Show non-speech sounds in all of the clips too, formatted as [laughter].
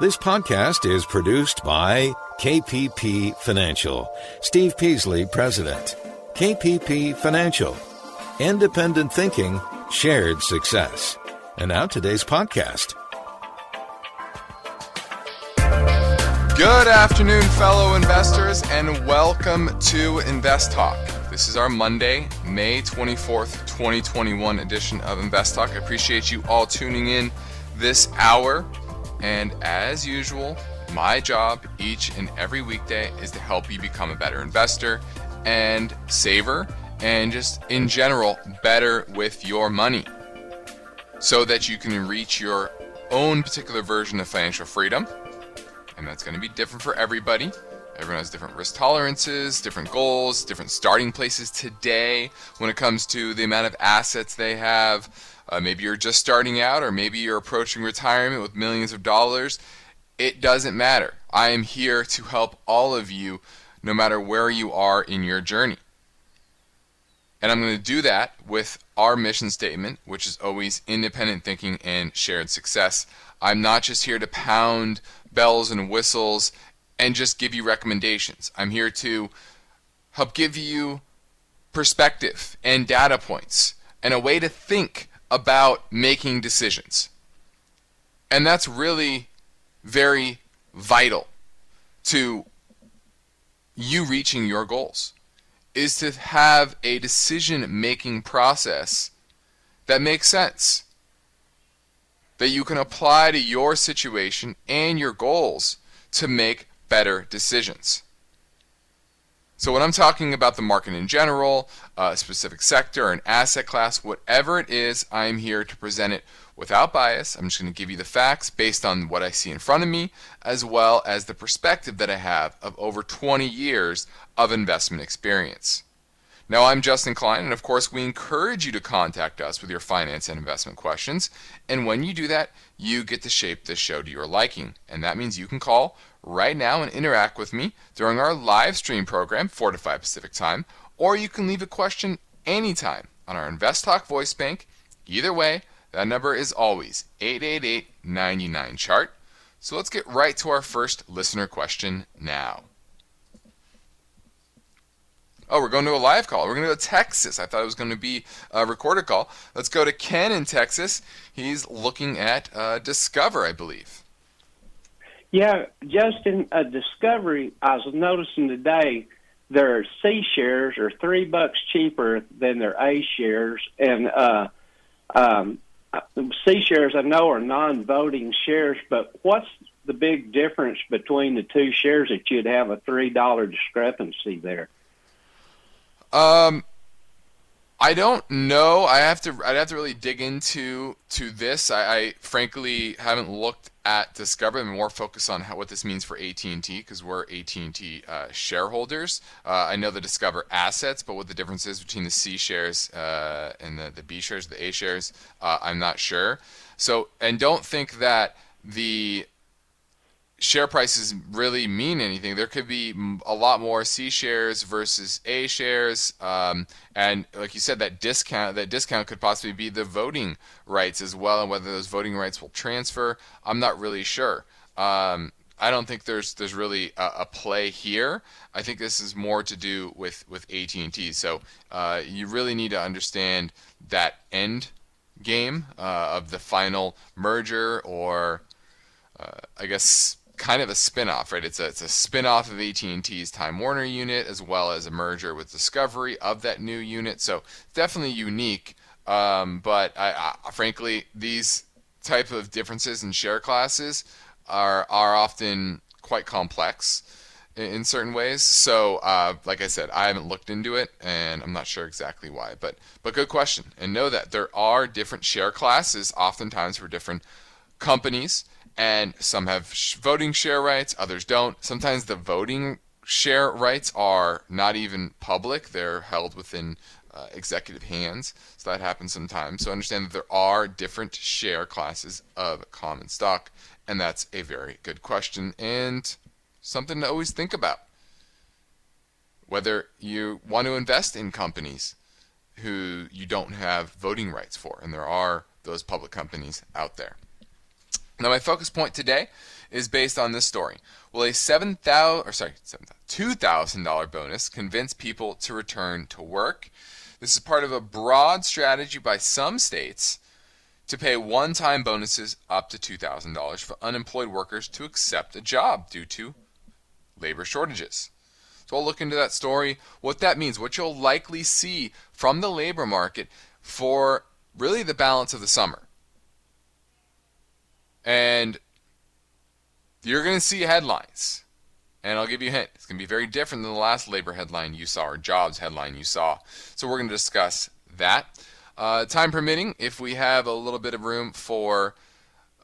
This podcast is produced by KPP Financial. Steve Peasley, President. KPP Financial. Independent thinking, shared success. And now today's podcast. Good afternoon, fellow investors, and welcome to Invest Talk. This is our Monday, May 24th, 2021 edition of Invest Talk. I appreciate you all tuning in this hour. And as usual, my job each and every weekday is to help you become a better investor and saver and just in general better with your money so that you can reach your own particular version of financial freedom. And that's going to be different for everybody. Everyone has different risk tolerances, different goals, different starting places today when it comes to the amount of assets they have uh, maybe you're just starting out, or maybe you're approaching retirement with millions of dollars. It doesn't matter. I am here to help all of you, no matter where you are in your journey. And I'm going to do that with our mission statement, which is always independent thinking and shared success. I'm not just here to pound bells and whistles and just give you recommendations. I'm here to help give you perspective and data points and a way to think about making decisions. And that's really very vital to you reaching your goals is to have a decision making process that makes sense that you can apply to your situation and your goals to make better decisions. So when I'm talking about the market in general, uh, a specific sector, an asset class, whatever it is, I'm here to present it without bias. I'm just going to give you the facts based on what I see in front of me, as well as the perspective that I have of over 20 years of investment experience. Now, I'm Justin Klein, and of course, we encourage you to contact us with your finance and investment questions. And when you do that, you get to shape this show to your liking. And that means you can call right now and interact with me during our live stream program, 4 to 5 Pacific Time, or you can leave a question anytime on our Invest Talk voice bank. Either way, that number is always 888 99 chart. So let's get right to our first listener question now. Oh, we're going to a live call. We're going to go to Texas. I thought it was going to be a recorded call. Let's go to Ken in Texas. He's looking at uh, Discover, I believe. Yeah, Justin, a Discovery, I was noticing today their C shares are three bucks cheaper than their A shares. And uh, um, C shares, I know, are non voting shares, but what's the big difference between the two shares that you'd have a $3 discrepancy there? Um, I don't know. I have to. I'd have to really dig into to this. I, I frankly haven't looked at Discover. I'm more focused on how, what this means for AT&T because we're AT&T uh, shareholders. Uh, I know the Discover assets, but what the difference is between the C shares uh, and the, the B shares, the A shares, uh, I'm not sure. So, and don't think that the share prices really mean anything. There could be a lot more C shares versus A shares, um, and like you said, that discount that discount could possibly be the voting rights as well, and whether those voting rights will transfer, I'm not really sure. Um, I don't think there's there's really a, a, play here. I think this is more to do with with AT&T. So uh, you really need to understand that end game uh, of the final merger or uh, I guess kind of a spin-off, right? It's a it's a spin-off of AT&T's Time Warner unit as well as a merger with Discovery of that new unit. So definitely unique. Um, but I, I, frankly, these type of differences in share classes are are often quite complex in, in certain ways. So, uh, like I said, I haven't looked into it, and I'm not sure exactly why. But but good question, and know that there are different share classes, oftentimes for different companies and some have sh- voting share rights, others don't. Sometimes the voting share rights are not even public, they're held within uh, executive hands. So that happens sometimes. So understand that there are different share classes of common stock, and that's a very good question and something to always think about. Whether you want to invest in companies who you don't have voting rights for, and there are those public companies out there. Now, my focus point today is based on this story. Will a seven thousand or sorry, two thousand dollar bonus convince people to return to work? This is part of a broad strategy by some states to pay one-time bonuses up to two thousand dollars for unemployed workers to accept a job due to labor shortages. So I'll look into that story, what that means, what you'll likely see from the labor market for really the balance of the summer. And you're going to see headlines. And I'll give you a hint. It's going to be very different than the last labor headline you saw or jobs headline you saw. So we're going to discuss that. Uh, time permitting, if we have a little bit of room for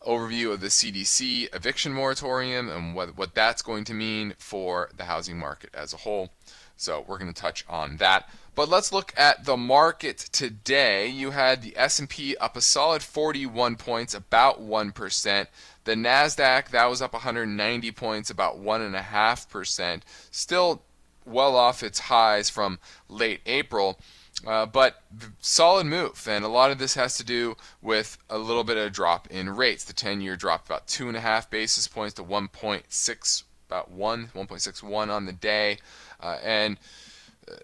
overview of the CDC eviction moratorium and what, what that's going to mean for the housing market as a whole. So we're going to touch on that. But let's look at the market today. You had the S&P up a solid 41 points, about 1%. The Nasdaq that was up 190 points, about one and a half percent. Still well off its highs from late April. Uh, but solid move, and a lot of this has to do with a little bit of a drop in rates. The 10-year dropped about two and a half basis points to 1.6, about one, 1.61 on the day, uh, and uh,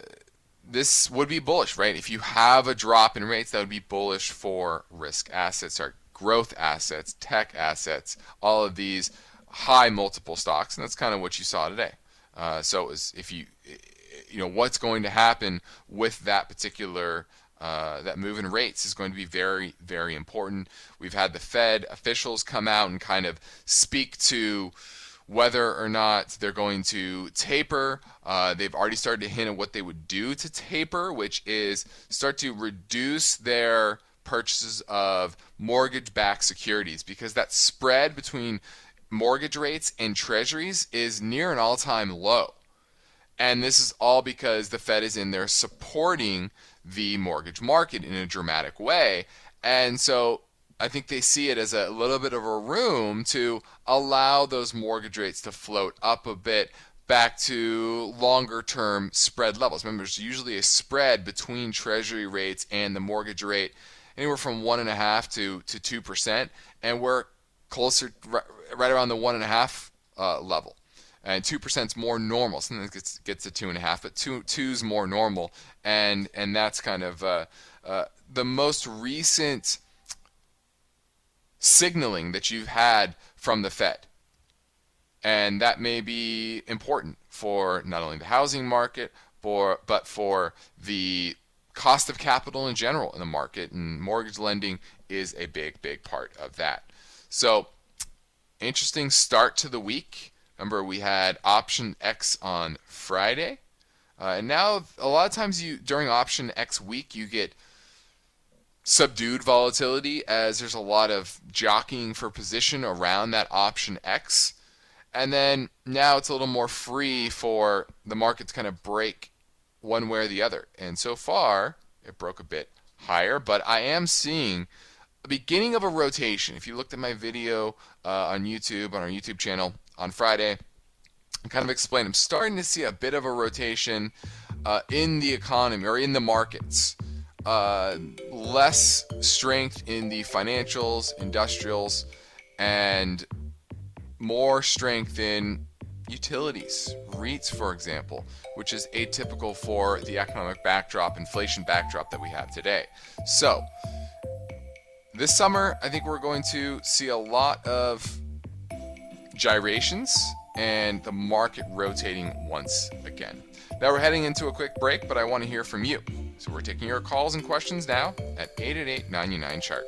this would be bullish, right? If you have a drop in rates, that would be bullish for risk assets or growth assets, tech assets, all of these high multiple stocks, and that's kind of what you saw today. Uh, so if you you know what's going to happen with that particular uh, that move in rates is going to be very very important. We've had the Fed officials come out and kind of speak to whether or not they're going to taper. Uh, they've already started to hint at what they would do to taper, which is start to reduce their purchases of mortgage backed securities because that spread between mortgage rates and treasuries is near an all time low. And this is all because the Fed is in there supporting the mortgage market in a dramatic way. And so I think they see it as a little bit of a room to allow those mortgage rates to float up a bit back to longer term spread levels. Remember, there's usually a spread between treasury rates and the mortgage rate, anywhere from one and a half to to two percent, and we're closer right, around the one and a half uh, level and two percent is more normal. Sometimes it gets gets to two and a half, but two two's more normal, and and that's kind of uh, uh, the most recent signaling that you've had from the Fed, and that may be important for not only the housing market, for but for the cost of capital in general in the market, and mortgage lending is a big big part of that. So, interesting start to the week. Remember, we had option X on Friday. Uh, and now, a lot of times, you during option X week, you get subdued volatility as there's a lot of jockeying for position around that option X. And then now it's a little more free for the market to kind of break one way or the other. And so far, it broke a bit higher, but I am seeing the beginning of a rotation. If you looked at my video uh, on YouTube, on our YouTube channel, on Friday and kind of explained I'm starting to see a bit of a rotation uh, in the economy or in the markets. Uh, less strength in the financials, industrials, and more strength in utilities, REITs, for example, which is atypical for the economic backdrop, inflation backdrop that we have today. So, this summer, I think we're going to see a lot of gyrations and the market rotating once again. Now we're heading into a quick break, but I want to hear from you. So we're taking your calls and questions now at 888 99 chart.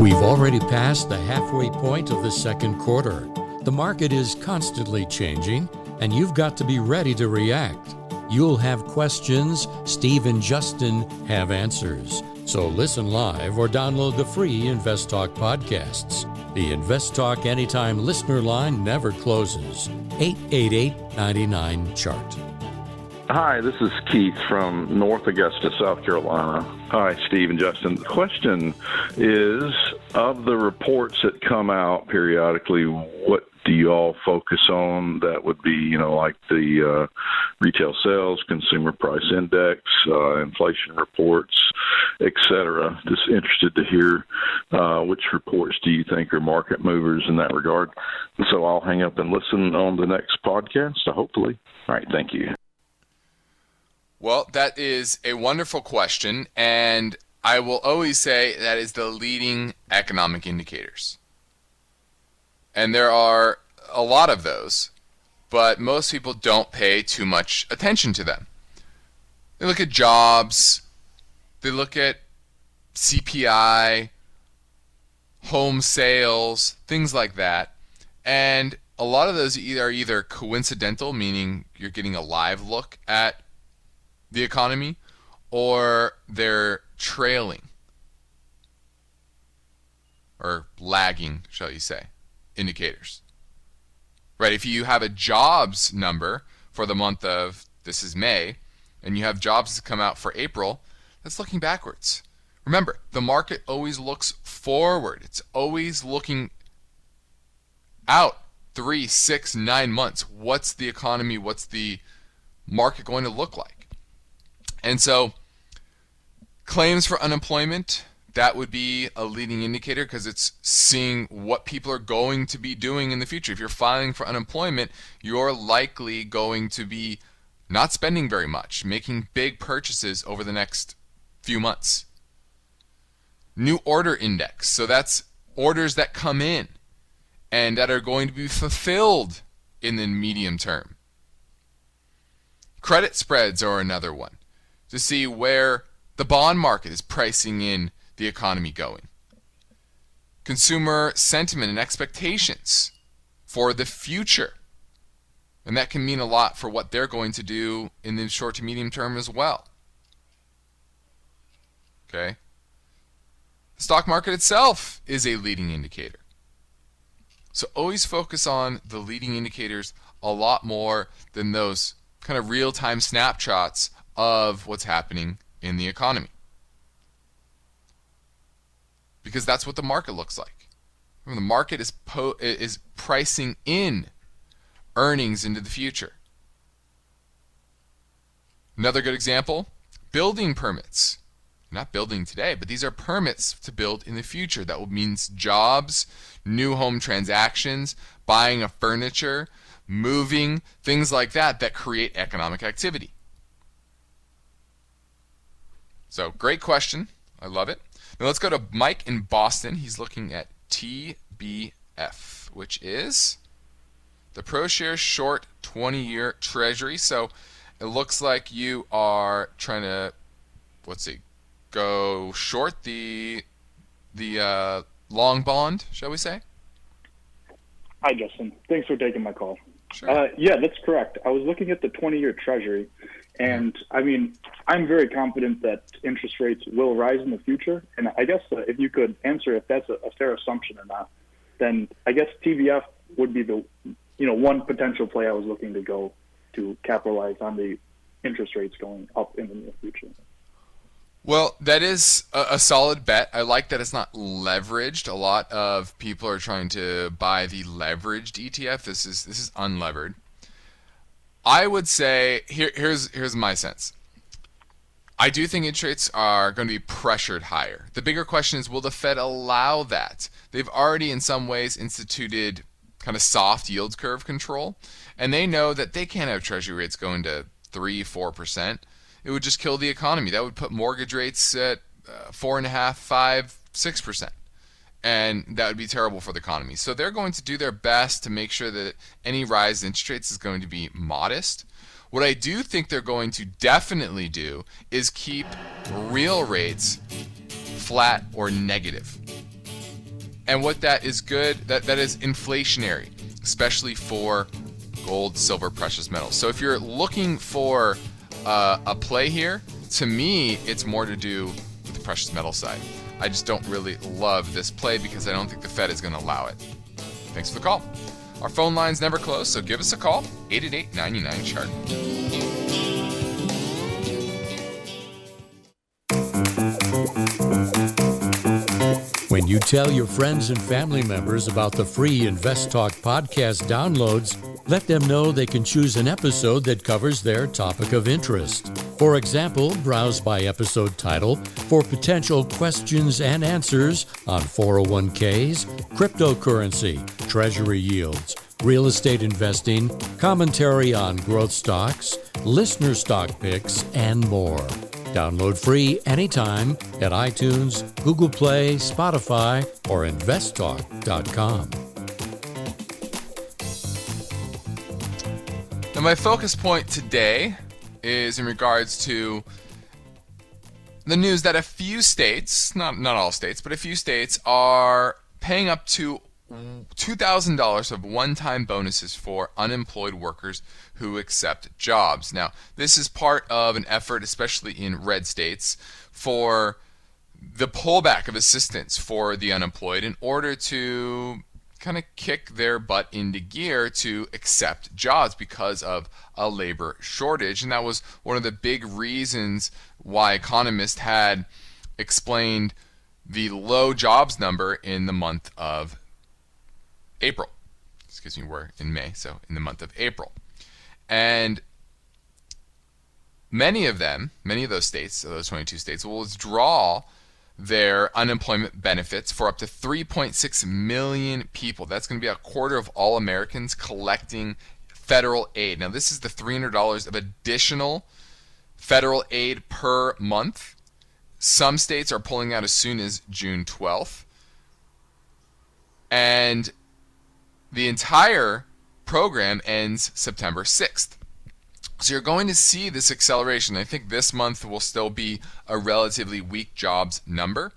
We've already passed the halfway point of the second quarter. The market is constantly changing, and you've got to be ready to react. You'll have questions, Steve and Justin have answers. So listen live or download the free Invest Talk podcasts. The Invest Talk Anytime listener line never closes. 888 99 Chart. Hi, this is Keith from North Augusta, South Carolina. Hi, Steve and Justin. The question is of the reports that come out periodically, what do you all focus on? That would be, you know, like the uh, retail sales, consumer price index, uh, inflation reports, etc. Just interested to hear uh, which reports do you think are market movers in that regard. So I'll hang up and listen on the next podcast, hopefully. All right, thank you. Well, that is a wonderful question, and I will always say that is the leading economic indicators. And there are a lot of those, but most people don't pay too much attention to them. They look at jobs, they look at CPI, home sales, things like that. And a lot of those are either coincidental, meaning you're getting a live look at the economy or they're trailing or lagging, shall you say, indicators. Right? If you have a jobs number for the month of this is May and you have jobs to come out for April, that's looking backwards. Remember, the market always looks forward. It's always looking out three, six, nine months. What's the economy? What's the market going to look like? And so, claims for unemployment, that would be a leading indicator because it's seeing what people are going to be doing in the future. If you're filing for unemployment, you're likely going to be not spending very much, making big purchases over the next few months. New order index, so that's orders that come in and that are going to be fulfilled in the medium term. Credit spreads are another one to see where the bond market is pricing in the economy going. Consumer sentiment and expectations for the future. And that can mean a lot for what they're going to do in the short to medium term as well. Okay? The stock market itself is a leading indicator. So always focus on the leading indicators a lot more than those kind of real time snapshots of what's happening in the economy. Because that's what the market looks like. the market is po- is pricing in earnings into the future. Another good example, building permits. Not building today, but these are permits to build in the future. That means jobs, new home transactions, buying of furniture, moving, things like that that create economic activity. So great question. I love it. Now let's go to Mike in Boston. He's looking at TBF, which is the ProShares Short 20-year Treasury. So it looks like you are trying to, let's see, go short the the uh, long bond, shall we say? Hi, Justin. Thanks for taking my call. Sure. Uh, yeah, that's correct. I was looking at the 20-year Treasury, and I mean, I'm very confident that interest rates will rise in the future. And I guess uh, if you could answer if that's a, a, fair assumption or not, then I guess TBF would be the, you know, one potential play I was looking to go to capitalize on the interest rates going up in the near future. Well, that is a, a solid bet. I like that it's not leveraged. A lot of people are trying to buy the leveraged ETF. This is this is unlevered. I would say here, here's here's my sense. I do think interest rates are going to be pressured higher. The bigger question is will the Fed allow that? They've already in some ways instituted kind of soft yield curve control, and they know that they can't have treasury rates going to 3 4%. It would just kill the economy. That would put mortgage rates at uh, 4.5, 5, 6% and that would be terrible for the economy. So they're going to do their best to make sure that any rise in interest rates is going to be modest. What I do think they're going to definitely do is keep real rates flat or negative. And what that is good, that, that is inflationary, especially for gold, silver, precious metals. So if you're looking for uh, a play here. To me, it's more to do with the precious metal side. I just don't really love this play because I don't think the Fed is going to allow it. Thanks for the call. Our phone lines never close, so give us a call 888 99 chart. When you tell your friends and family members about the free Invest Talk podcast downloads, let them know they can choose an episode that covers their topic of interest. For example, browse by episode title for potential questions and answers on 401ks, cryptocurrency, treasury yields, real estate investing, commentary on growth stocks, listener stock picks, and more. Download free anytime at iTunes, Google Play, Spotify, or investtalk.com. Now, my focus point today is in regards to the news that a few states, not not all states, but a few states are paying up to $2,000 of one-time bonuses for unemployed workers who accept jobs. Now, this is part of an effort, especially in red states, for the pullback of assistance for the unemployed in order to kind of kick their butt into gear to accept jobs because of a labor shortage. And that was one of the big reasons why economists had explained the low jobs number in the month of April. Excuse me, we're in May, so in the month of April. And many of them, many of those states, those 22 states, will withdraw their unemployment benefits for up to 3.6 million people. That's going to be a quarter of all Americans collecting federal aid. Now, this is the $300 of additional federal aid per month. Some states are pulling out as soon as June 12th. And the entire program ends September 6th. So you're going to see this acceleration. I think this month will still be a relatively weak jobs number,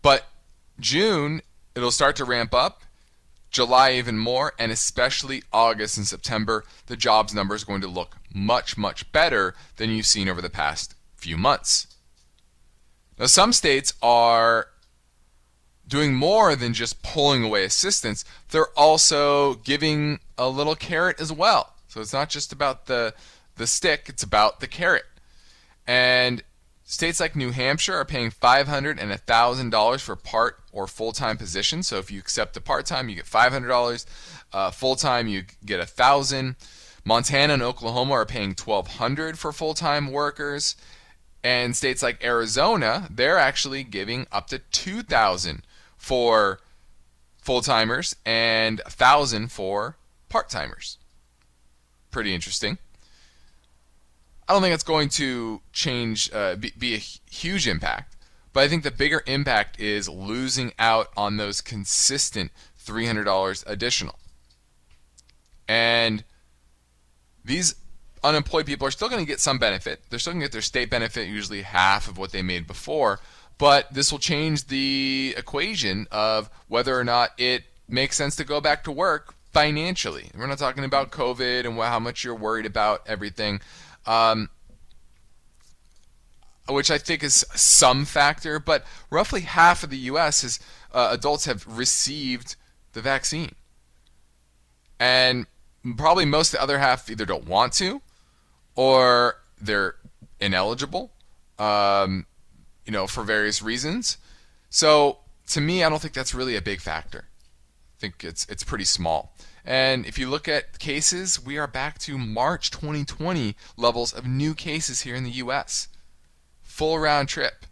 but June it'll start to ramp up. July even more, and especially August and September, the jobs number is going to look much, much better than you've seen over the past few months. Now, some states are doing more than just pulling away assistance, they're also giving a little carrot as well. So it's not just about the the stick, it's about the carrot. And states like New Hampshire are paying $500 and $1,000 for part or full-time positions. So if you accept the part-time, you get $500. Uh, full-time, you get 1000 Montana and Oklahoma are paying 1200 for full-time workers. And states like Arizona, they're actually giving up to 2000 for full timers and a thousand for part timers. Pretty interesting. I don't think it's going to change, uh, be, be a huge impact, but I think the bigger impact is losing out on those consistent $300 additional. And these unemployed people are still going to get some benefit. They're still going to get their state benefit, usually half of what they made before, but this will change the equation of whether or not it makes sense to go back to work financially. We're not talking about COVID and how much you're worried about everything, um, which I think is some factor. But roughly half of the U.S. is uh, adults have received the vaccine, and probably most of the other half either don't want to, or they're ineligible. Um, you know, for various reasons. So to me, I don't think that's really a big factor. I think it's it's pretty small. And if you look at cases, we are back to March 2020 levels of new cases here in the US. Full round trip.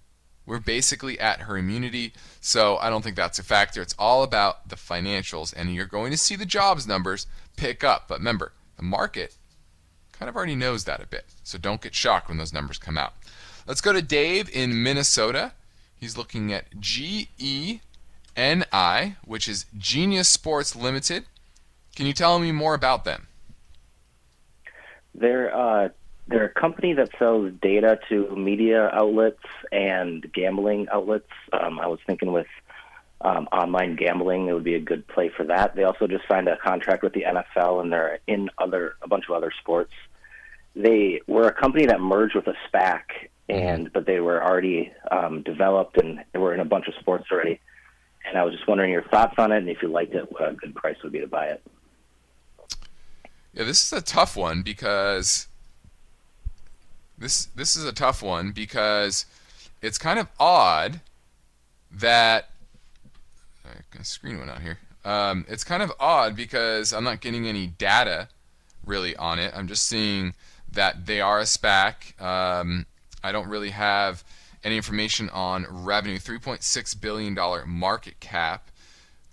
We're basically at herd immunity, so I don't think that's a factor. It's all about the financials, and you're going to see the jobs numbers pick up. But remember, the market kind of already knows that a bit, so don't get shocked when those numbers come out. Let's go to Dave in Minnesota. He's looking at GENI, which is Genius Sports Limited. Can you tell me more about them? They're uh, they're a company that sells data to media outlets and gambling outlets. Um, I was thinking with um, online gambling, it would be a good play for that. They also just signed a contract with the NFL, and they're in other a bunch of other sports they were a company that merged with a SPAC, and but they were already um, developed and they were in a bunch of sports already. And I was just wondering your thoughts on it, and if you liked it, what a good price would be to buy it. Yeah, this is a tough one because this this is a tough one because it's kind of odd that screen went out here. Um, it's kind of odd because I'm not getting any data really on it. I'm just seeing that they are a SPAC. Um, I don't really have any information on revenue. 3.6 billion dollar market cap.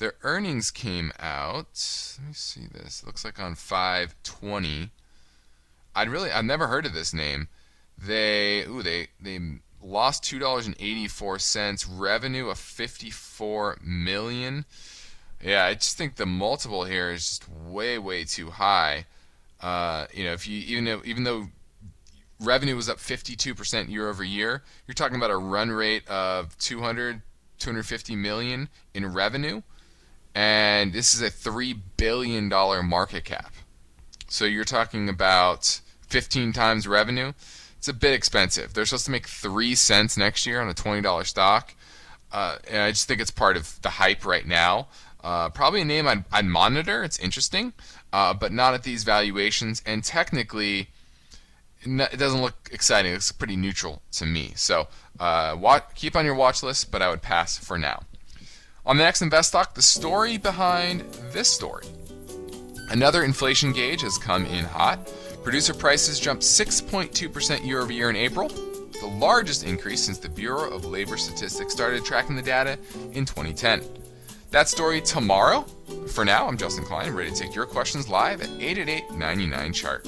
Their earnings came out. Let me see this. It looks like on 520. I'd really I've never heard of this name. They ooh they they lost two dollars and eighty four cents. Revenue of fifty four million. Yeah, I just think the multiple here is just way way too high. Uh, you know, if you even though even though revenue was up 52% year over year, you're talking about a run rate of 200 250 million in revenue and this is a $3 billion market cap. So you're talking about 15 times revenue. It's a bit expensive. They're supposed to make 3 cents next year on a $20 stock. Uh, and I just think it's part of the hype right now. Uh, probably a name I'd, I'd, monitor. It's interesting, uh, but not at these valuations. And technically, it doesn't look exciting. It looks pretty neutral to me. So uh, watch, keep on your watch list, but I would pass for now. On the next Invest Talk, the story behind this story. Another inflation gauge has come in hot. Producer prices jumped 6.2% year over year in April, the largest increase since the Bureau of Labor Statistics started tracking the data in 2010. That story tomorrow. For now, I'm Justin Klein, ready to take your questions live at 888 99 Chart.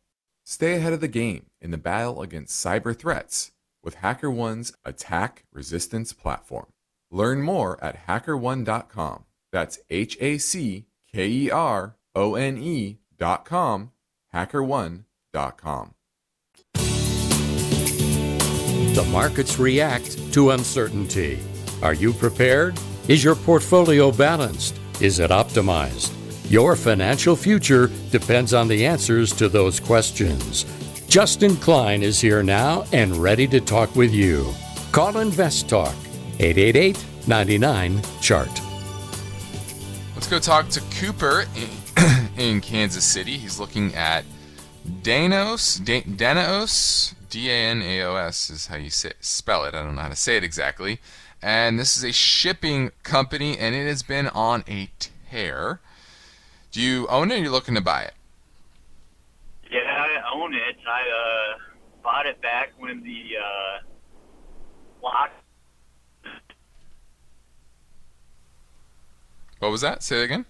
Stay ahead of the game in the battle against cyber threats with HackerOne's attack resistance platform. Learn more at hackerone.com. That's H A C K E R O N E.com, hackerone.com. The markets react to uncertainty. Are you prepared? Is your portfolio balanced? Is it optimized? Your financial future depends on the answers to those questions. Justin Klein is here now and ready to talk with you. Call Invest Talk 888 99 Chart. Let's go talk to Cooper in, [clears throat] in Kansas City. He's looking at Danos, da- Danaos, D A N A O S is how you say, spell it. I don't know how to say it exactly. And this is a shipping company, and it has been on a tear. Do you own it or are you looking to buy it? Yeah, I own it. I uh, bought it back when the uh, lock. What was that? Say it again.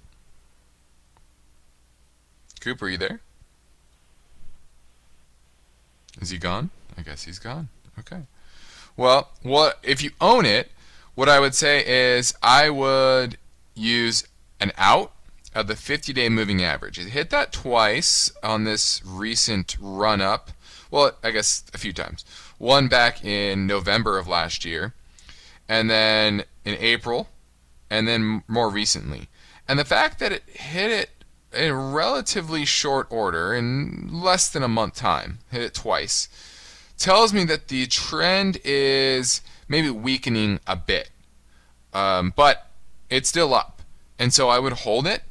Cooper, are you there? Is he gone? I guess he's gone. Okay. Well, what if you own it? What I would say is I would use an out of the 50-day moving average. It hit that twice on this recent run up. Well, I guess a few times. One back in November of last year, and then in April, and then more recently. And the fact that it hit it in relatively short order, in less than a month time, hit it twice, tells me that the trend is maybe weakening a bit. Um, but it's still up. And so I would hold it,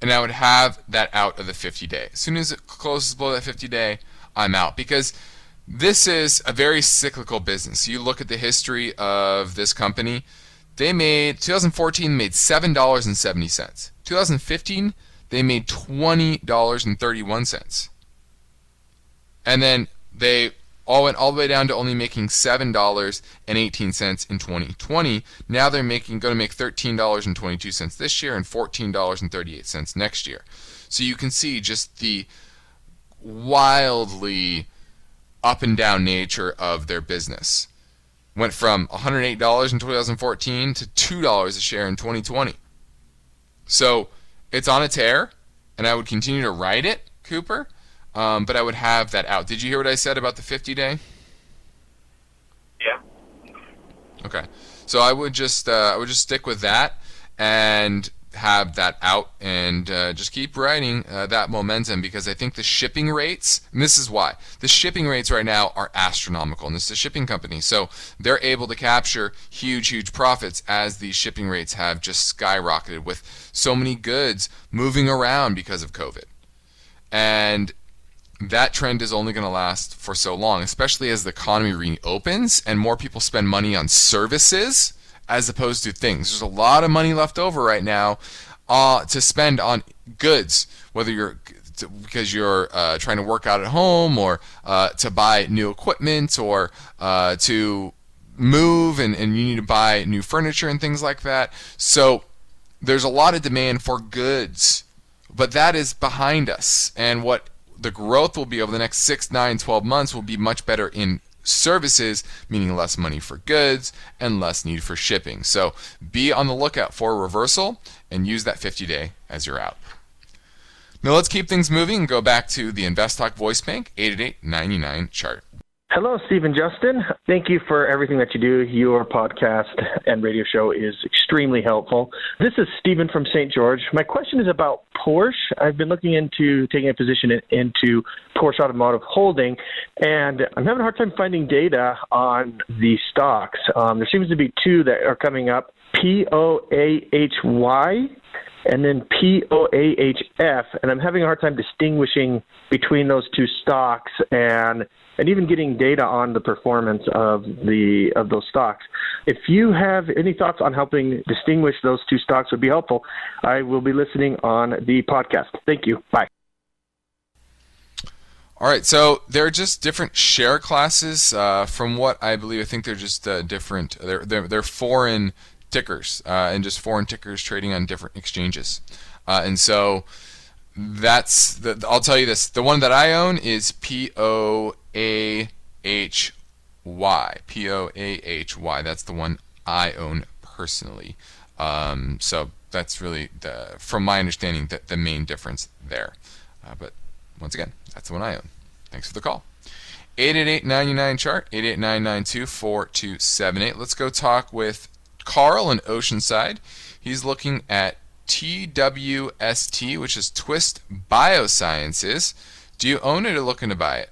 and I would have that out of the 50 day. As soon as it closes below that 50 day, I'm out. Because this is a very cyclical business. You look at the history of this company, they made 2014 made seven dollars and seventy cents. 2015 they made twenty dollars and thirty one cents. And then they all went all the way down to only making seven dollars and eighteen cents in 2020. Now they're making going to make thirteen dollars and twenty two cents this year and fourteen dollars and thirty eight cents next year. So you can see just the wildly up and down nature of their business went from $108 in 2014 to $2 a share in 2020. So it's on a tear, and I would continue to ride it, Cooper, um, but I would have that out. Did you hear what I said about the 50 day? Yeah. Okay. So I would just uh, I would just stick with that and have that out and uh, just keep riding uh, that momentum because I think the shipping rates, and this is why, the shipping rates right now are astronomical. And this is a shipping company. So they're able to capture huge, huge profits as these shipping rates have just skyrocketed with so many goods moving around because of COVID. And that trend is only going to last for so long, especially as the economy reopens and more people spend money on services as opposed to things. There's a lot of money left over right now uh, to spend on goods, whether you're because you're uh, trying to work out at home or uh, to buy new equipment or uh, to move and, and you need to buy new furniture and things like that. So there's a lot of demand for goods, but that is behind us. And what the growth will be over the next 6, 9, 12 months will be much better in services, meaning less money for goods and less need for shipping. So be on the lookout for a reversal and use that 50 day as your out. Now let's keep things moving and go back to the InvestTalk voice bank 888 chart. Hello, Stephen Justin. Thank you for everything that you do. Your podcast and radio show is extremely helpful. This is Stephen from St. George. My question is about Porsche. I've been looking into taking a position in, into Porsche Automotive Holding, and I'm having a hard time finding data on the stocks. Um, there seems to be two that are coming up P O A H Y and then POAHF, and I'm having a hard time distinguishing between those two stocks and and even getting data on the performance of the of those stocks. If you have any thoughts on helping distinguish those two stocks would be helpful. I will be listening on the podcast. Thank you. Bye. All right, so they're just different share classes. Uh, from what I believe, I think they're just uh, different. They're, they're they're foreign tickers uh, and just foreign tickers trading on different exchanges. Uh, and so that's the, I'll tell you this: the one that I own is P O A H Y. P O A H Y. That's the one I own personally. Um, so that's really the, from my understanding, the, the main difference there. Uh, but once again, that's the one I own. Thanks for the call. 888 chart 888 Let's go talk with Carl in Oceanside. He's looking at TWST, which is Twist Biosciences. Do you own it or looking to buy it?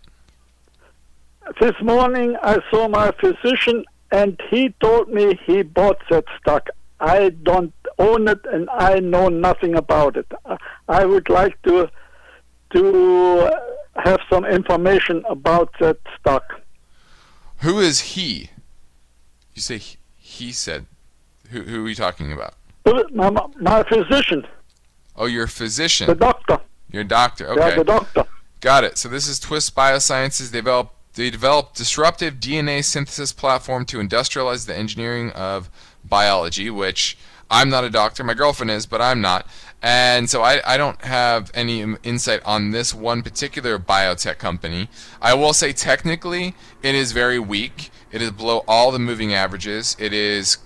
This morning I saw my physician and he told me he bought that stock. I don't own it and I know nothing about it. I would like to to have some information about that stock. Who is he? You say he, he said. Who, who are you talking about? My, my physician. Oh, your physician. The doctor. Your doctor. Okay. Yeah, the doctor. Got it. So this is Twist Biosciences. They develop they develop disruptive DNA synthesis platform to industrialize the engineering of biology, which I'm not a doctor. My girlfriend is, but I'm not. And so I, I don't have any insight on this one particular biotech company. I will say technically it is very weak. It is below all the moving averages. It is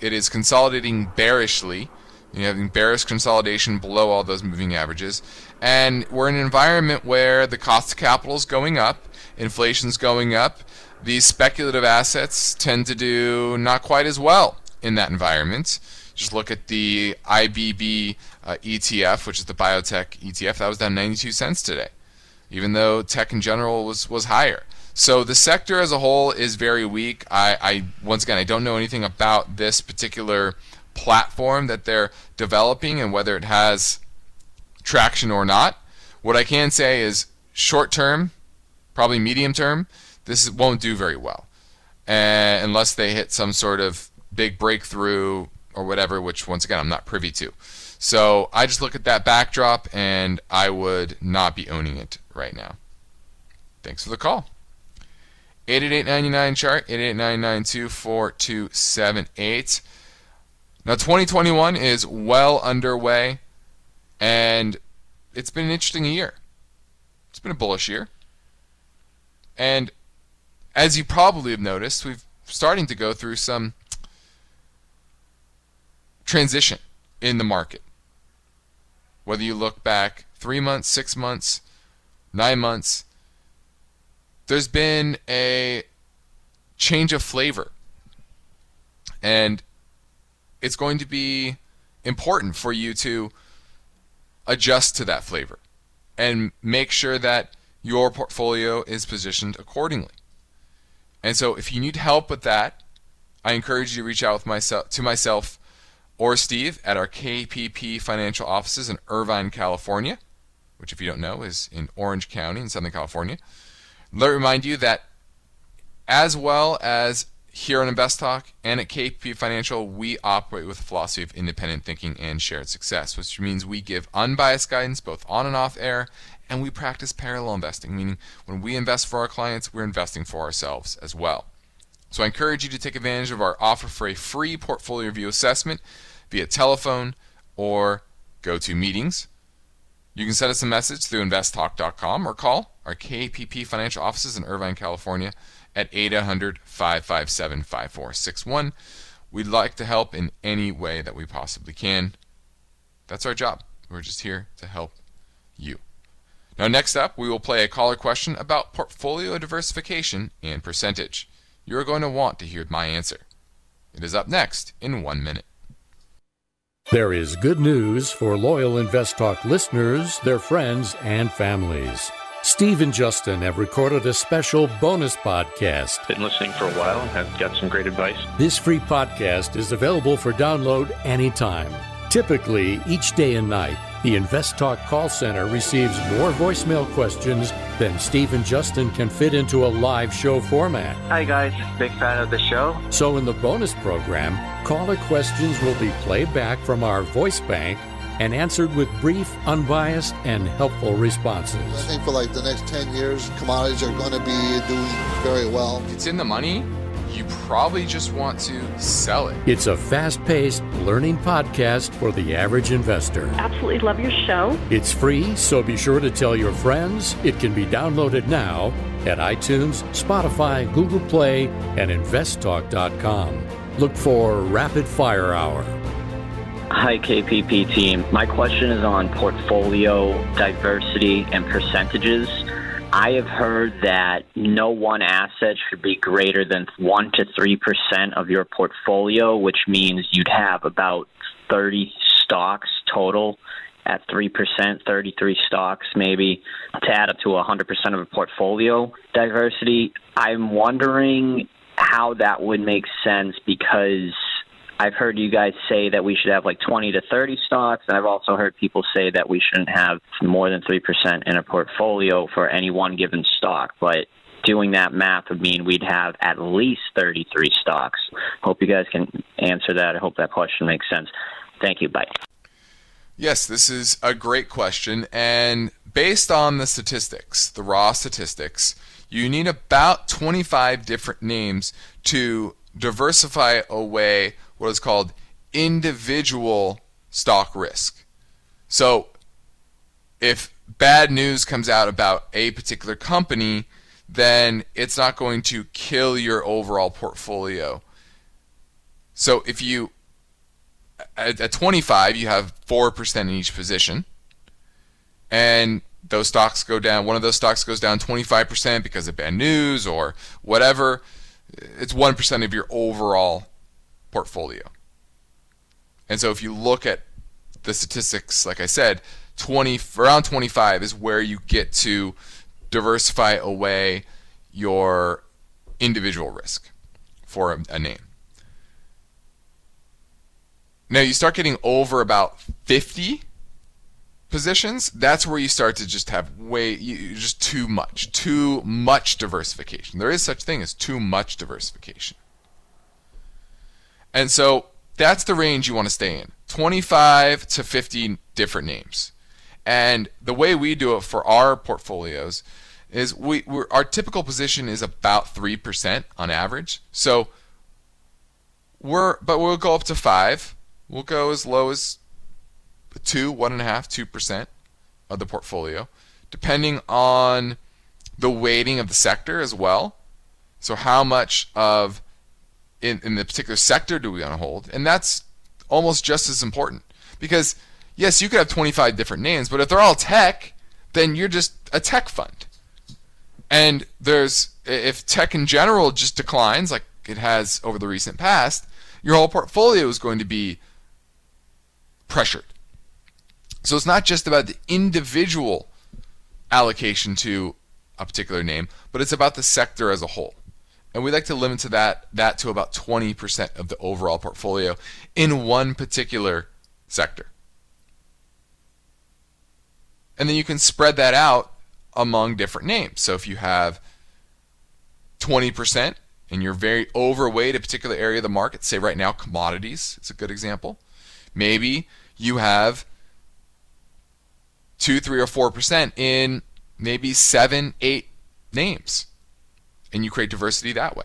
it is consolidating bearishly. You're having bearish consolidation below all those moving averages. And we're in an environment where the cost of capital is going up, inflation's going up. These speculative assets tend to do not quite as well in that environment. Just look at the IBB uh, ETF, which is the biotech ETF. That was down 92 cents today, even though tech in general was, was higher. So the sector as a whole is very weak. I, I once again I don't know anything about this particular platform that they're developing and whether it has traction or not. What I can say is short term, probably medium term, this won't do very well, unless they hit some sort of big breakthrough or whatever, which once again I'm not privy to. So I just look at that backdrop and I would not be owning it right now. Thanks for the call. 888-99 chart 888-992-4278. Now 2021 is well underway and it's been an interesting year. It's been a bullish year. And as you probably have noticed, we've starting to go through some transition in the market. Whether you look back three months, six months, nine months, there's been a change of flavor. And it's going to be important for you to adjust to that flavor and make sure that your portfolio is positioned accordingly. And so if you need help with that, I encourage you to reach out with myself to myself or Steve at our KPP financial offices in Irvine, California, which, if you don't know, is in Orange County in Southern California. Let me remind you that as well as here on Invest Talk and at KPP Financial, we operate with a philosophy of independent thinking and shared success, which means we give unbiased guidance both on and off air, and we practice parallel investing, meaning when we invest for our clients, we're investing for ourselves as well. So I encourage you to take advantage of our offer for a free portfolio review assessment via telephone or go to meetings. You can send us a message through investtalk.com or call our KPP financial offices in Irvine, California at 800 557 5461. We'd like to help in any way that we possibly can. That's our job. We're just here to help you. Now, next up, we will play a caller question about portfolio diversification and percentage. You're going to want to hear my answer. It is up next in one minute. There is good news for loyal Invest Talk listeners, their friends, and families. Steve and Justin have recorded a special bonus podcast. Been listening for a while and have got some great advice. This free podcast is available for download anytime. Typically, each day and night, the Invest Talk call center receives more voicemail questions than Steve and Justin can fit into a live show format. Hi, guys. Big fan of the show. So, in the bonus program, caller questions will be played back from our voice bank and answered with brief, unbiased, and helpful responses. I think for like the next 10 years, commodities are going to be doing very well. It's in the money, you probably just want to sell it. It's a fast paced learning podcast for the average investor. Absolutely love your show. It's free, so be sure to tell your friends. It can be downloaded now at iTunes, Spotify, Google Play, and investtalk.com. Look for Rapid Fire Hour. Hi, KPP team. My question is on portfolio diversity and percentages. I have heard that no one asset should be greater than 1 to 3% of your portfolio, which means you'd have about 30 stocks total at 3%, 33 stocks maybe, to add up to 100% of a portfolio diversity. I'm wondering how that would make sense because I've heard you guys say that we should have like 20 to 30 stocks, and I've also heard people say that we shouldn't have more than 3% in a portfolio for any one given stock. But doing that math would mean we'd have at least 33 stocks. Hope you guys can answer that. I hope that question makes sense. Thank you. Bye. Yes, this is a great question. And based on the statistics, the raw statistics, you need about 25 different names to diversify away what is called individual stock risk. So, if bad news comes out about a particular company, then it's not going to kill your overall portfolio. So, if you at, at 25, you have 4% in each position, and those stocks go down, one of those stocks goes down 25% because of bad news or whatever, it's 1% of your overall portfolio. And so if you look at the statistics, like I said, 20 around 25 is where you get to diversify away your individual risk for a, a name. Now you start getting over about 50 positions, that's where you start to just have way you, just too much, too much diversification. There is such thing as too much diversification. And so that's the range you want to stay in 25 to 50 different names. And the way we do it for our portfolios is we our typical position is about 3% on average. So we're but we'll go up to 5. We'll go as low as 2, 1.5, 2% of the portfolio, depending on the weighting of the sector as well. So how much of in, in the particular sector do we want to hold? And that's almost just as important. Because, yes, you could have 25 different names, but if they're all tech, then you're just a tech fund. And there's, if tech in general just declines, like it has over the recent past, your whole portfolio is going to be pressured. So it's not just about the individual allocation to a particular name, but it's about the sector as a whole and we like to limit to that that to about 20% of the overall portfolio in one particular sector. And then you can spread that out among different names. So if you have 20% and you're very overweight a particular area of the market, say right now commodities, it's a good example. Maybe you have 2, 3 or 4% in maybe 7, 8 names and you create diversity that way.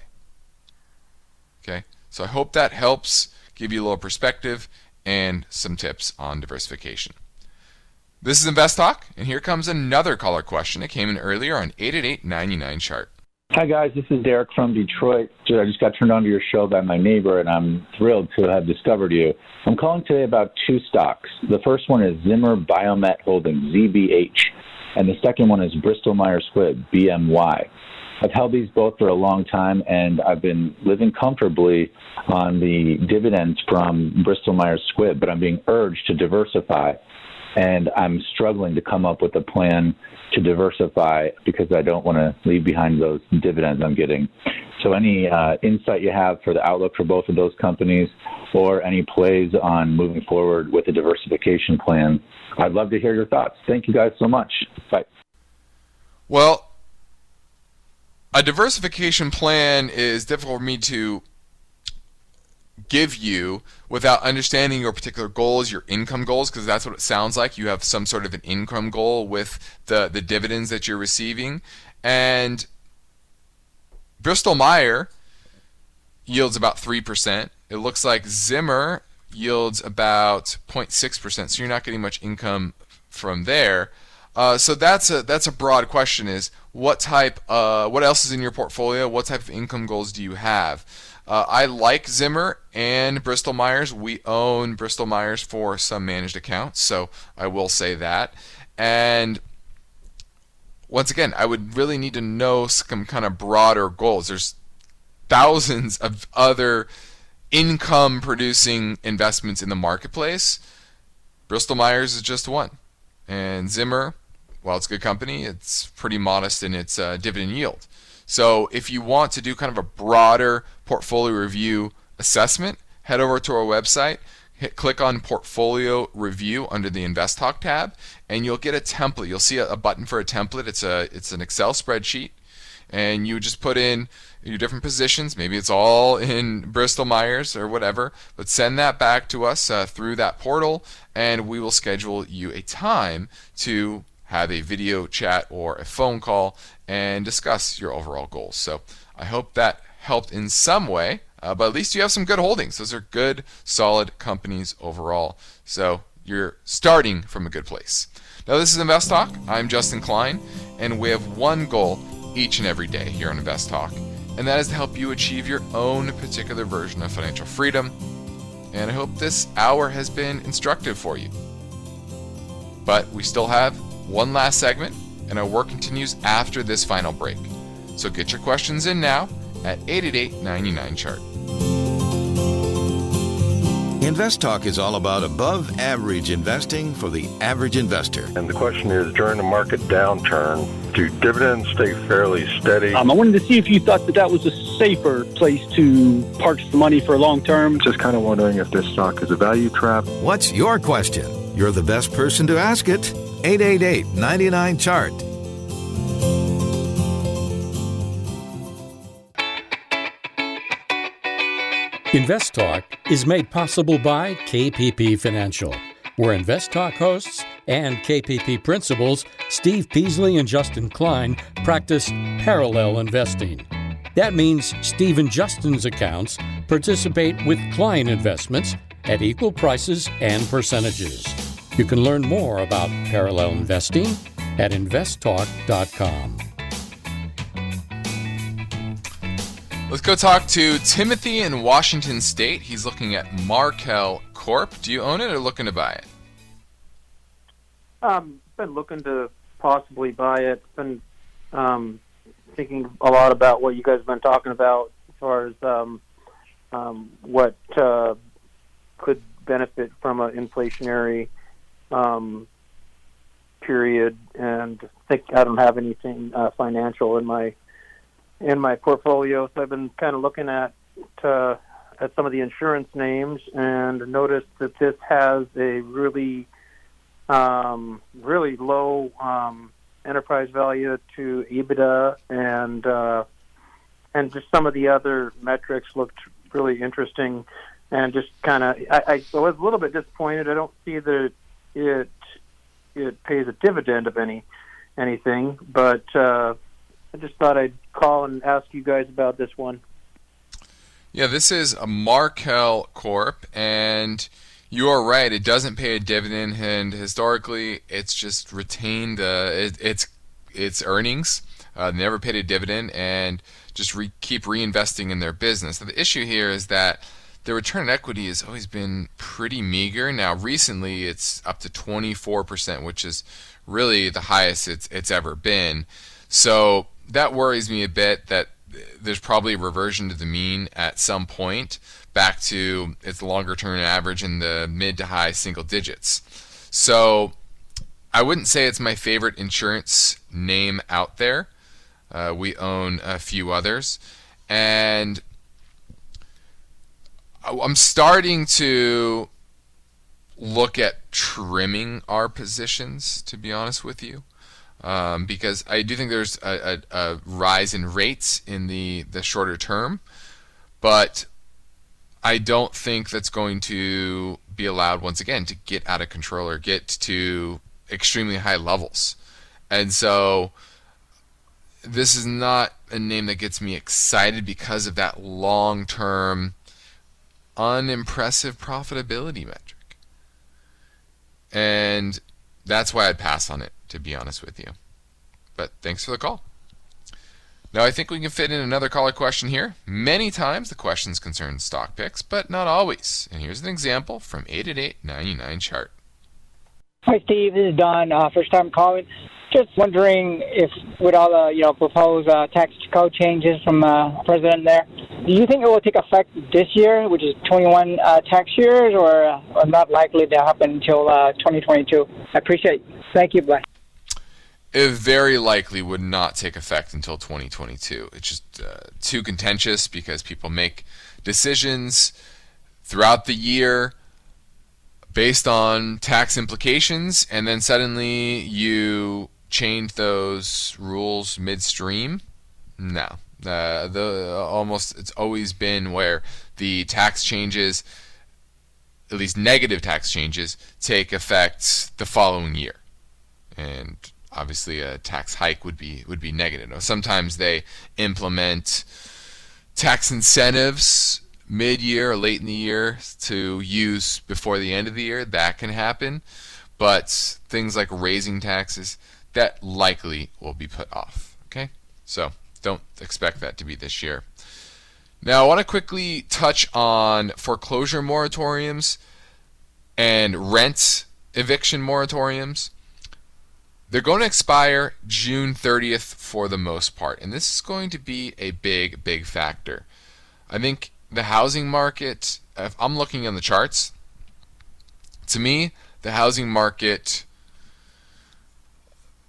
Okay, so I hope that helps give you a little perspective and some tips on diversification. This is Invest Talk, and here comes another caller question. It came in earlier on 888 chart. Hi, guys. This is Derek from Detroit. I just got turned on to your show by my neighbor, and I'm thrilled to have discovered you. I'm calling today about two stocks. The first one is Zimmer Biomet Holdings, ZBH, and the second one is Bristol Myers Squibb, BMY. I've held these both for a long time, and I've been living comfortably on the dividends from Bristol Myers Squibb, but I'm being urged to diversify. And I'm struggling to come up with a plan to diversify because I don't want to leave behind those dividends I'm getting. So, any uh, insight you have for the outlook for both of those companies, or any plays on moving forward with a diversification plan, I'd love to hear your thoughts. Thank you guys so much. Bye. Well, a diversification plan is difficult for me to give you without understanding your particular goals, your income goals, because that's what it sounds like. You have some sort of an income goal with the, the dividends that you're receiving. And Bristol Meyer yields about 3%. It looks like Zimmer yields about 0.6%. So you're not getting much income from there. Uh, so that's a that's a broad question. Is what type? Uh, what else is in your portfolio? What type of income goals do you have? Uh, I like Zimmer and Bristol Myers. We own Bristol Myers for some managed accounts, so I will say that. And once again, I would really need to know some kind of broader goals. There's thousands of other income producing investments in the marketplace Bristol Myers is just one. And Zimmer, while it's a good company, it's pretty modest in its uh, dividend yield. So if you want to do kind of a broader portfolio review assessment, head over to our website, hit click on portfolio review under the Invest Talk tab, and you'll get a template. You'll see a, a button for a template. It's a it's an Excel spreadsheet, and you just put in your different positions. Maybe it's all in Bristol Myers or whatever, but send that back to us uh, through that portal, and we will schedule you a time to have a video chat or a phone call and discuss your overall goals. So I hope that helped in some way, uh, but at least you have some good holdings. Those are good, solid companies overall. So you're starting from a good place. Now, this is Invest Talk. I'm Justin Klein, and we have one goal each and every day here on Invest Talk and that is to help you achieve your own particular version of financial freedom. And I hope this hour has been instructive for you. But we still have one last segment, and our work continues after this final break. So get your questions in now at 888 99 Chart. Invest Talk is all about above average investing for the average investor. And the question is during the market downturn, do dividends stay fairly steady? Um, I wanted to see if you thought that that was a safer place to park the money for a long term. Just kind of wondering if this stock is a value trap. What's your question? You're the best person to ask it. 888 99 Chart. Invest Talk is made possible by KPP Financial, where Invest Talk hosts and KPP principals Steve Peasley and Justin Klein practice parallel investing. That means Steve and Justin's accounts participate with client investments at equal prices and percentages. You can learn more about parallel investing at investtalk.com. Let's go talk to Timothy in Washington State. He's looking at Markel Corp. Do you own it or looking to buy it? Um, been looking to possibly buy it. Been um, thinking a lot about what you guys have been talking about as far as um, um, what uh, could benefit from an inflationary um, period, and think I don't have anything uh, financial in my in my portfolio. So I've been kind of looking at uh, at some of the insurance names and noticed that this has a really um, really low um, enterprise value to EBITDA and uh, and just some of the other metrics looked really interesting and just kind of I, I was a little bit disappointed. I don't see that it it pays a dividend of any anything, but uh, I just thought I'd call and ask you guys about this one. Yeah, this is a Markel Corp, and you are right. It doesn't pay a dividend, and historically, it's just retained uh, it, its its earnings. Uh, never paid a dividend, and just re- keep reinvesting in their business. So the issue here is that the return on equity has always been pretty meager. Now, recently, it's up to 24%, which is really the highest it's it's ever been. So that worries me a bit that there's probably a reversion to the mean at some point back to its longer term average in the mid to high single digits. So I wouldn't say it's my favorite insurance name out there. Uh, we own a few others. And I'm starting to look at trimming our positions, to be honest with you um, because I do think there's a, a, a, rise in rates in the, the shorter term, but I don't think that's going to be allowed once again to get out of control or get to extremely high levels. And so this is not a name that gets me excited because of that long term, unimpressive profitability metric. And that's why I'd pass on it to be honest with you. But thanks for the call. Now, I think we can fit in another caller question here. Many times the questions concern stock picks, but not always. And here's an example from 888 99 chart. Hi, Steve. This is Don. Uh, first time calling. Just wondering if, with all the you know proposed uh, tax code changes from uh, president there, do you think it will take effect this year, which is 21 uh, tax years, or, uh, or not likely to happen until uh, 2022? I appreciate it. Thank you. Bye. It very likely would not take effect until 2022. It's just uh, too contentious because people make decisions throughout the year based on tax implications, and then suddenly you change those rules midstream. No, uh, the almost it's always been where the tax changes, at least negative tax changes, take effect the following year, and obviously a tax hike would be would be negative. Sometimes they implement tax incentives mid-year or late in the year to use before the end of the year. That can happen, but things like raising taxes that likely will be put off. Okay, so don't expect that to be this year. Now, I want to quickly touch on foreclosure moratoriums and rent eviction moratoriums. They're going to expire June 30th for the most part, and this is going to be a big, big factor. I think the housing market, if I'm looking on the charts, to me, the housing market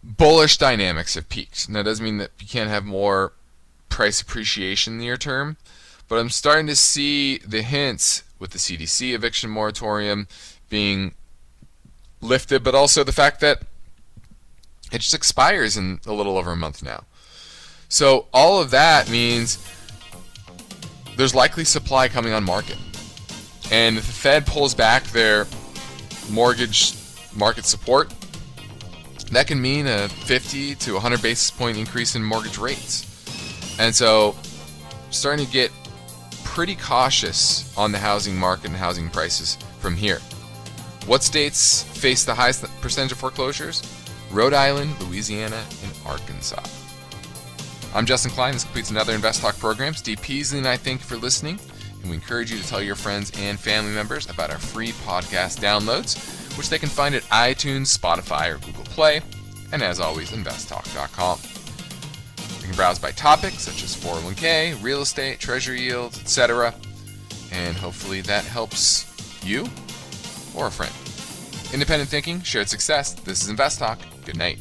bullish dynamics have peaked. Now, that doesn't mean that you can't have more price appreciation near term, but I'm starting to see the hints with the CDC eviction moratorium being lifted, but also the fact that it just expires in a little over a month now. So all of that means there's likely supply coming on market. And if the Fed pulls back their mortgage market support, that can mean a 50 to 100 basis point increase in mortgage rates. And so starting to get pretty cautious on the housing market and housing prices from here. What states face the highest percentage of foreclosures? Rhode Island, Louisiana, and Arkansas. I'm Justin Klein. This completes another Invest Talk program. Steve Peasley and I thank you for listening, and we encourage you to tell your friends and family members about our free podcast downloads, which they can find at iTunes, Spotify, or Google Play, and as always, investtalk.com. You can browse by topic, such as 401k, real estate, treasury yields, etc., and hopefully that helps you or a friend. Independent thinking, shared success. This is Invest Talk. Good night.